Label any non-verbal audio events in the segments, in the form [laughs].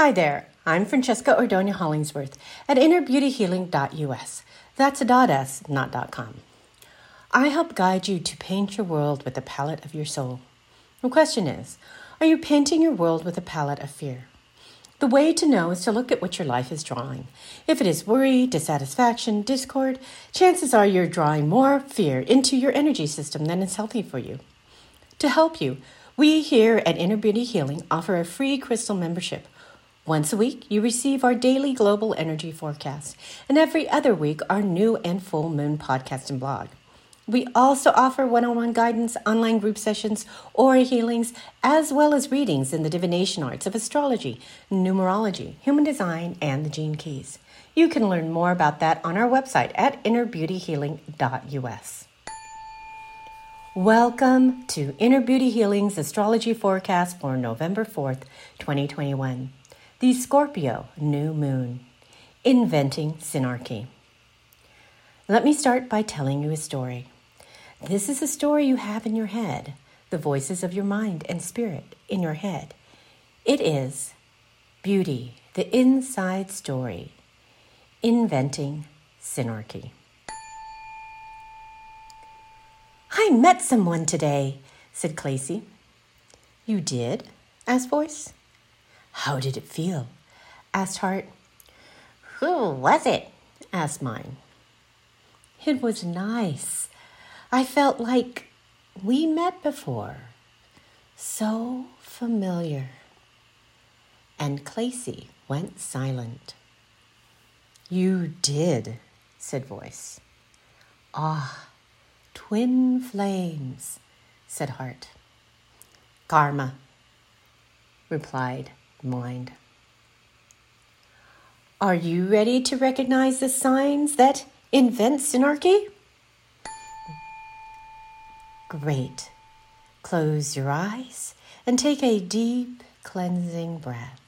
Hi there, I'm Francesca Ordonia Hollingsworth at innerbeautyhealing.us. That's a dot .s, not dot .com. I help guide you to paint your world with the palette of your soul. The question is, are you painting your world with a palette of fear? The way to know is to look at what your life is drawing. If it is worry, dissatisfaction, discord, chances are you're drawing more fear into your energy system than is healthy for you. To help you, we here at Inner Beauty Healing offer a free crystal membership. Once a week, you receive our daily global energy forecast, and every other week, our new and full moon podcast and blog. We also offer one on one guidance, online group sessions, aura healings, as well as readings in the divination arts of astrology, numerology, human design, and the gene keys. You can learn more about that on our website at innerbeautyhealing.us. Welcome to Inner Beauty Healing's astrology forecast for November 4th, 2021. The Scorpio New Moon. Inventing Synarchy. Let me start by telling you a story. This is a story you have in your head, the voices of your mind and spirit in your head. It is Beauty, the Inside Story, Inventing Synarchy. I met someone today, said Clacy. You did? asked Voice. How did it feel? asked Heart. Who was it? asked Mind. It was nice, I felt like we met before. So familiar. And Clacy went silent. You did, said Voice. Ah, twin flames, said Heart. Karma, replied Mind. Are you ready to recognize the signs that invent synarchy? Great. Close your eyes and take a deep, cleansing breath.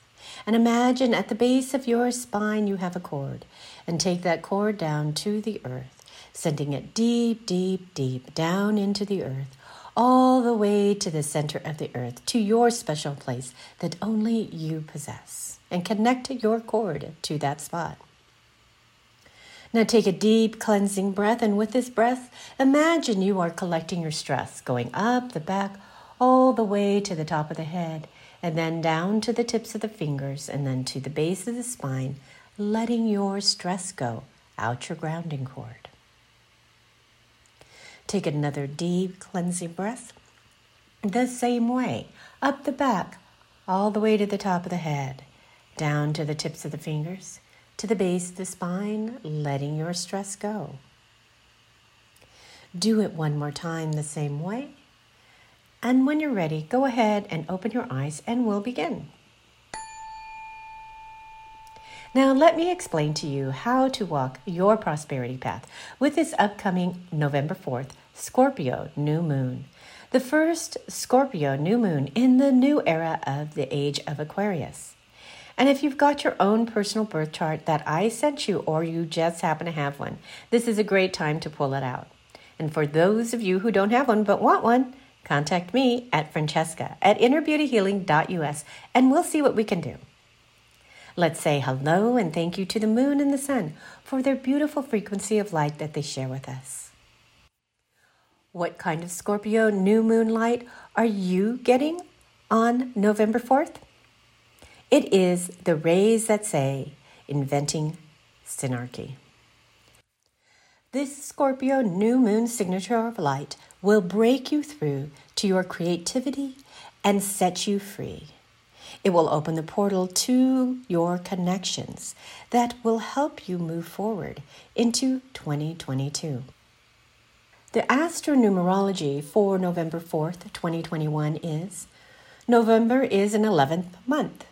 And imagine at the base of your spine you have a cord, and take that cord down to the earth, sending it deep, deep, deep down into the earth, all the way to the center of the earth, to your special place that only you possess, and connect your cord to that spot. Now take a deep cleansing breath, and with this breath, imagine you are collecting your stress, going up the back all the way to the top of the head, and then down to the tips of the fingers, and then to the base of the spine, letting your stress go out your grounding cord. Take another deep cleansing breath. The same way, up the back, all the way to the top of the head, down to the tips of the fingers, to the base of the spine, letting your stress go. Do it one more time the same way. And when you're ready, go ahead and open your eyes and we'll begin. Now, let me explain to you how to walk your prosperity path with this upcoming November 4th Scorpio new moon. The first Scorpio new moon in the new era of the age of Aquarius. And if you've got your own personal birth chart that I sent you, or you just happen to have one, this is a great time to pull it out. And for those of you who don't have one but want one, contact me at Francesca at innerbeautyhealing.us and we'll see what we can do. Let's say hello and thank you to the moon and the sun for their beautiful frequency of light that they share with us. What kind of Scorpio new moon light are you getting on November 4th? It is the rays that say, inventing synarchy. This Scorpio new moon signature of light will break you through to your creativity and set you free. It will open the portal to your connections that will help you move forward into 2022. The astronumerology for November 4th, 2021 is November is an 11th month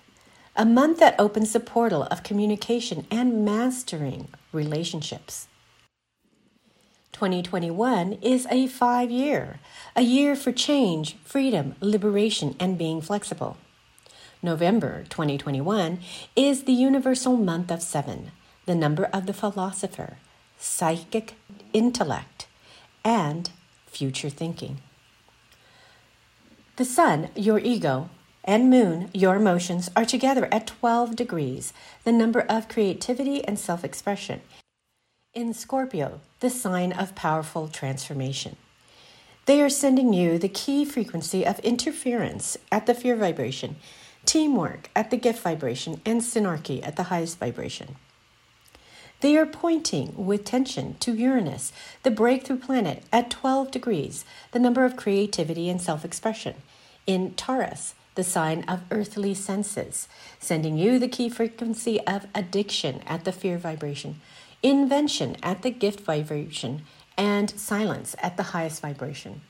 a month that opens the portal of communication and mastering relationships. 2021 is a five year, a year for change, freedom, liberation, and being flexible. November 2021 is the universal month of seven, the number of the philosopher, psychic intellect, and future thinking. The sun, your ego, and moon, your emotions, are together at 12 degrees, the number of creativity and self expression. In Scorpio, the sign of powerful transformation. They are sending you the key frequency of interference at the fear vibration, teamwork at the gift vibration, and synarchy at the highest vibration. They are pointing with tension to Uranus, the breakthrough planet, at 12 degrees, the number of creativity and self expression. In Taurus, the sign of earthly senses, sending you the key frequency of addiction at the fear vibration, invention at the gift vibration, and silence at the highest vibration.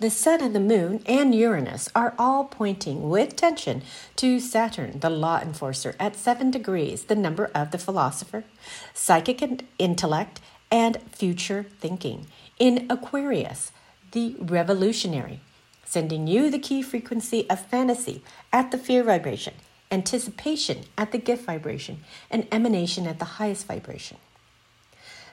The Sun and the Moon and Uranus are all pointing with tension to Saturn, the law enforcer, at seven degrees, the number of the philosopher, psychic intellect, and future thinking. In Aquarius, the revolutionary, sending you the key frequency of fantasy at the fear vibration, anticipation at the gift vibration, and emanation at the highest vibration.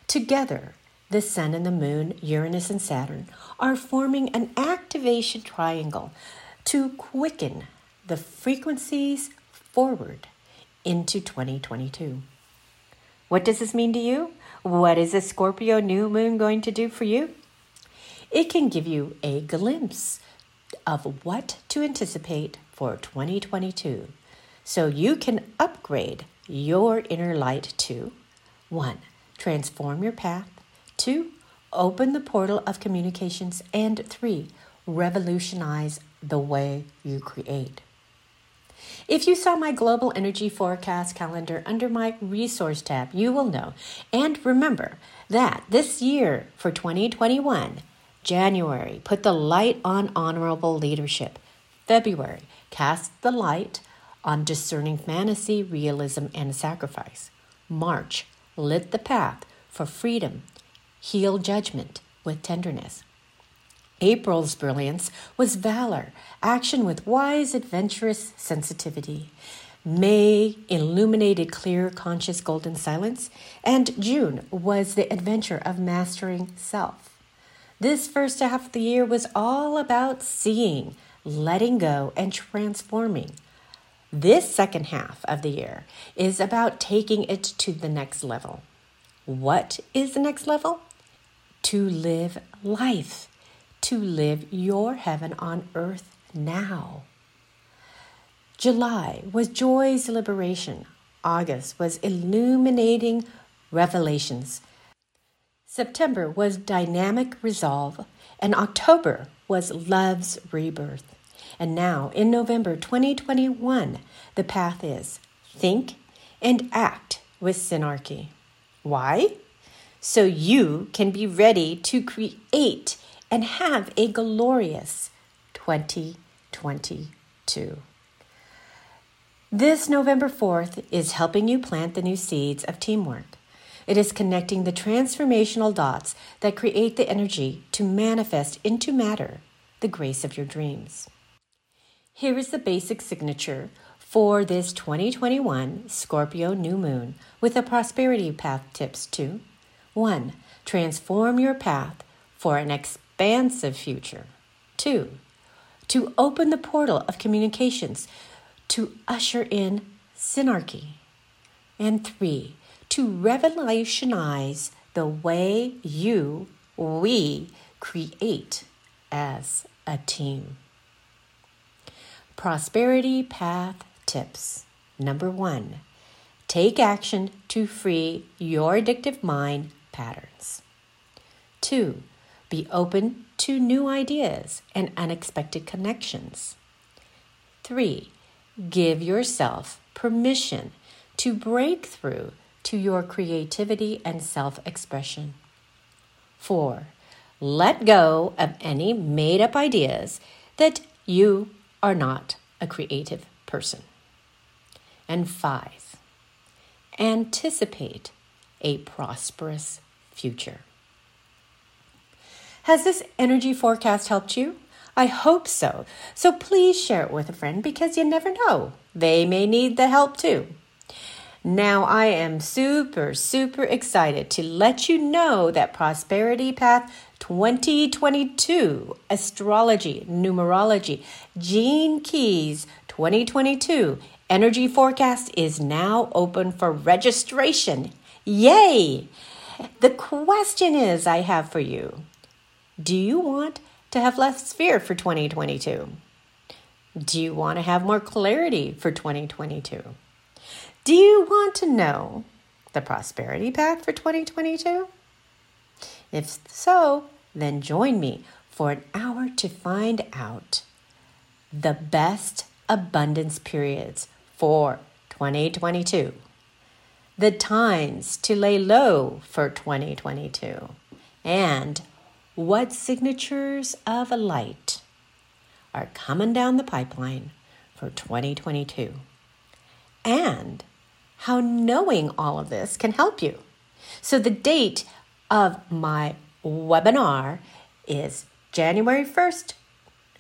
Together, the Sun and the Moon, Uranus and Saturn, are forming an activation triangle to quicken the frequencies forward into 2022. What does this mean to you? What is a Scorpio new moon going to do for you? It can give you a glimpse of what to anticipate for 2022 so you can upgrade your inner light to 1. Transform your path Two, open the portal of communications. And three, revolutionize the way you create. If you saw my global energy forecast calendar under my resource tab, you will know. And remember that this year for 2021, January, put the light on honorable leadership. February, cast the light on discerning fantasy, realism, and sacrifice. March, lit the path for freedom, heal judgment with tenderness. April's brilliance was valor, action with wise, adventurous sensitivity. May illuminated clear, conscious golden silence, and June was the adventure of mastering self. This first half of the year was all about seeing, letting go, and transforming. This second half of the year is about taking it to the next level. What is the next level? To live life, to live your heaven on earth now. July was joy's liberation. August was illuminating revelations. September was dynamic resolve. And October was love's rebirth. And now, in November 2021, the path is think and act with synarchy. Why? So you can be ready to create and have a glorious 2022. This November 4th is helping you plant the new seeds of teamwork. It is connecting the transformational dots that create the energy to manifest into matter the grace of your dreams. Here is the basic signature for this 2021 Scorpio new moon with the prosperity path tips to 1. Transform your path for an expansive future. 2. To open the portal of communications to usher in synarchy. And 3. To revolutionize the way you, we create as a team. Prosperity Path Tips. Number one, take action to free your addictive mind patterns. Two, be open to new ideas and unexpected connections. Three, give yourself permission to break through to your creativity and self expression. Four, let go of any made up ideas that you are not a creative person. And five, anticipate a prosperous future. Has this energy forecast helped you? I hope so. So please share it with a friend because you never know. They may need the help too. Now, I am super, super excited to let you know that Prosperity Path 2022 Astrology, Numerology, Gene Keys 2022 Energy Forecast is now open for registration. Yay! [laughs] The question is I have for you Do you want to have less fear for 2022? Do you want to have more clarity for 2022? Do you want to know the prosperity path for 2022? If so, then join me for an hour to find out the best abundance periods for 2022, the times to lay low for 2022, and what signatures of a light are coming down the pipeline for 2022, and how knowing all of this can help you. So, the date of my webinar is January 1st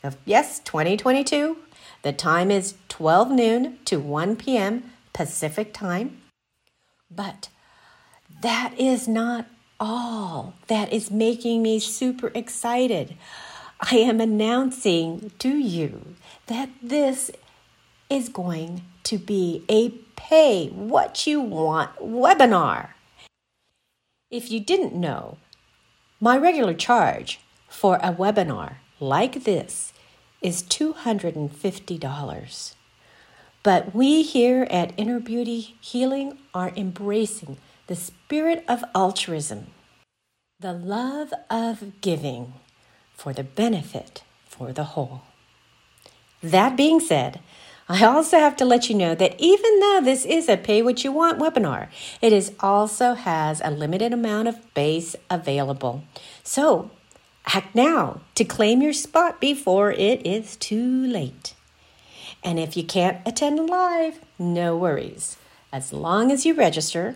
of yes, 2022. The time is 12 noon to 1 p.m. Pacific time. But that is not all that is making me super excited. I am announcing to you that this is going to be a pay what you want webinar. If you didn't know, my regular charge for a webinar like this is $250. But we here at Inner Beauty Healing are embracing the spirit of altruism, the love of giving for the benefit for the whole. That being said, I also have to let you know that even though this is a pay what you want webinar, it is also has a limited amount of space available. So act now to claim your spot before it is too late. And if you can't attend live, no worries. As long as you register,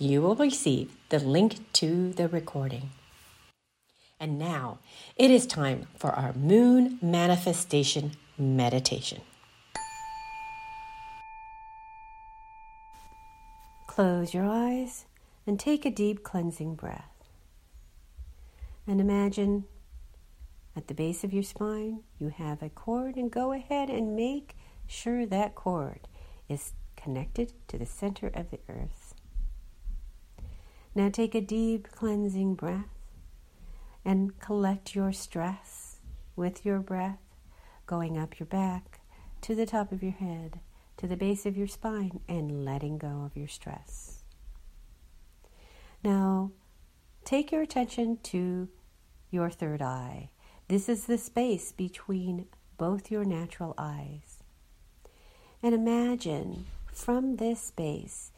you will receive the link to the recording. And now it is time for our moon manifestation meditation. Close your eyes and take a deep cleansing breath. And imagine at the base of your spine you have a cord, and go ahead and make sure that cord is connected to the center of the earth. Now take a deep cleansing breath and collect your stress with your breath, going up your back to the top of your head to the base of your spine and letting go of your stress. Now, take your attention to your third eye. This is the space between both your natural eyes. And imagine from this space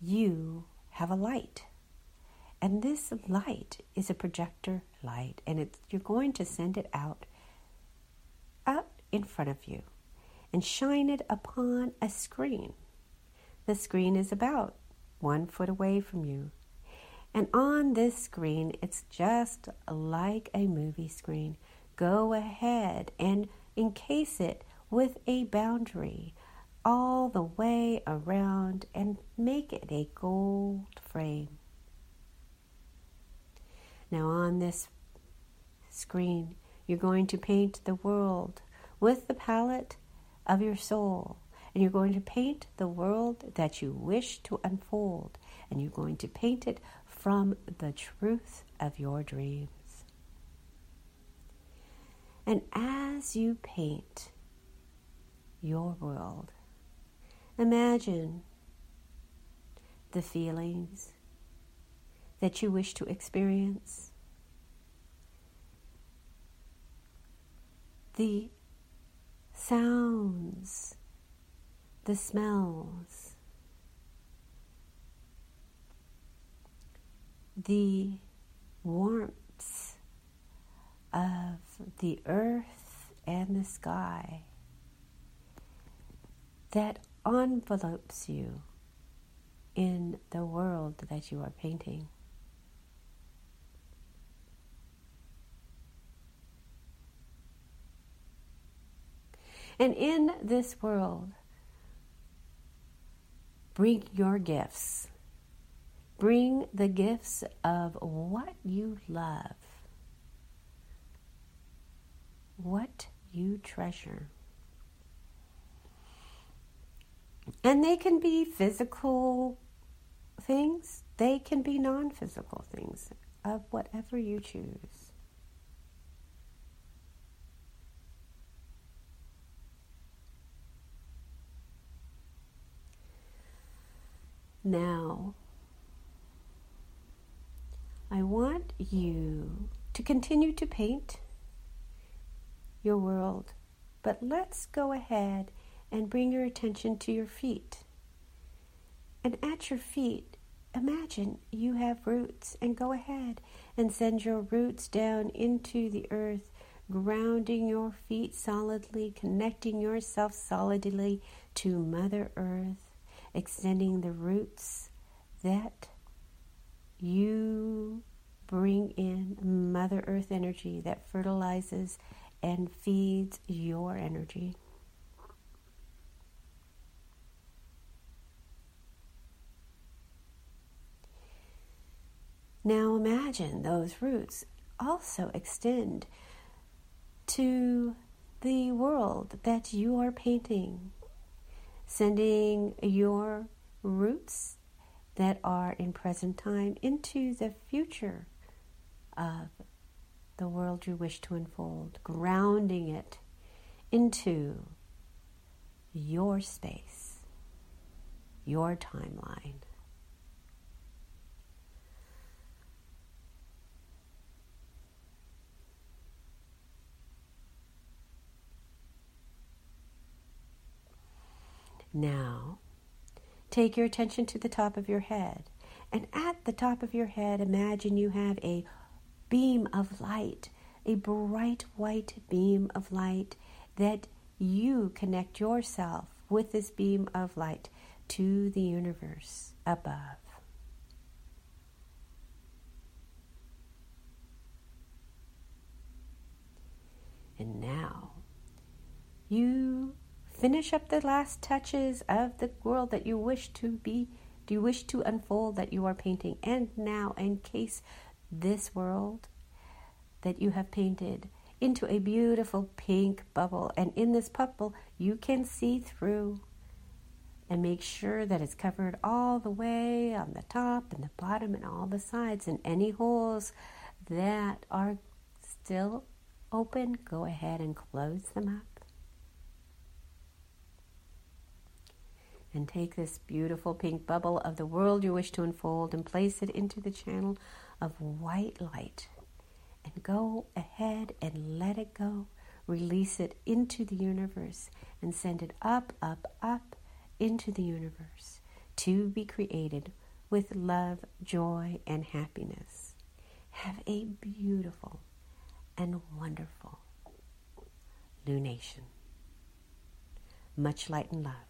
you have a light. And this light is a projector light, and you're going to send it out out in front of you and shine it upon a screen. The screen is about one foot away from you. And on this screen, it's just like a movie screen. Go ahead and encase it with a boundary all the way around and make it a gold frame. Now, on this screen, you're going to paint the world with the palette of your soul. And you're going to paint the world that you wish to unfold. And you're going to paint it from the truth of your dreams. And as you paint your world, imagine the feelings that you wish to experience, the sounds, the smells, the warmth of the earth and the sky that envelopes you in the world that you are painting. And in this world, bring your gifts. Bring the gifts of what you love, what you treasure. And they can be physical things, they can be non physical things of whatever you choose. Now, I want you to continue to paint your world, but let's go ahead and bring your attention to your feet. And at your feet, imagine you have roots and go ahead and send your roots down into the earth, grounding your feet solidly, connecting yourself solidly to Mother Earth extending the roots that you bring in Mother Earth energy that fertilizes and feeds your energy. Now imagine those roots also extend to the world that you are painting sending your roots that are in present time into the future of the world you wish to unfold, grounding it into your space, your timeline. Now, take your attention to the top of your head. And at the top of your head, imagine you have a beam of light, a bright white beam of light that you connect yourself with this beam of light to the universe above. And now you Finish up the last touches of the world that you wish to be, do you wish to unfold that you are painting. And now encase this world that you have painted into a beautiful pink bubble. And in this bubble, you can see through and make sure that it's covered all the way on the top and the bottom and all the sides. And any holes that are still open, go ahead and close them up. And take this beautiful pink bubble of the world you wish to unfold and place it into the channel of white light. And go ahead and let it go. Release it into the universe and send it up, up, up into the universe to be created with love, joy, and happiness. Have a beautiful and wonderful lunation. Much light and love.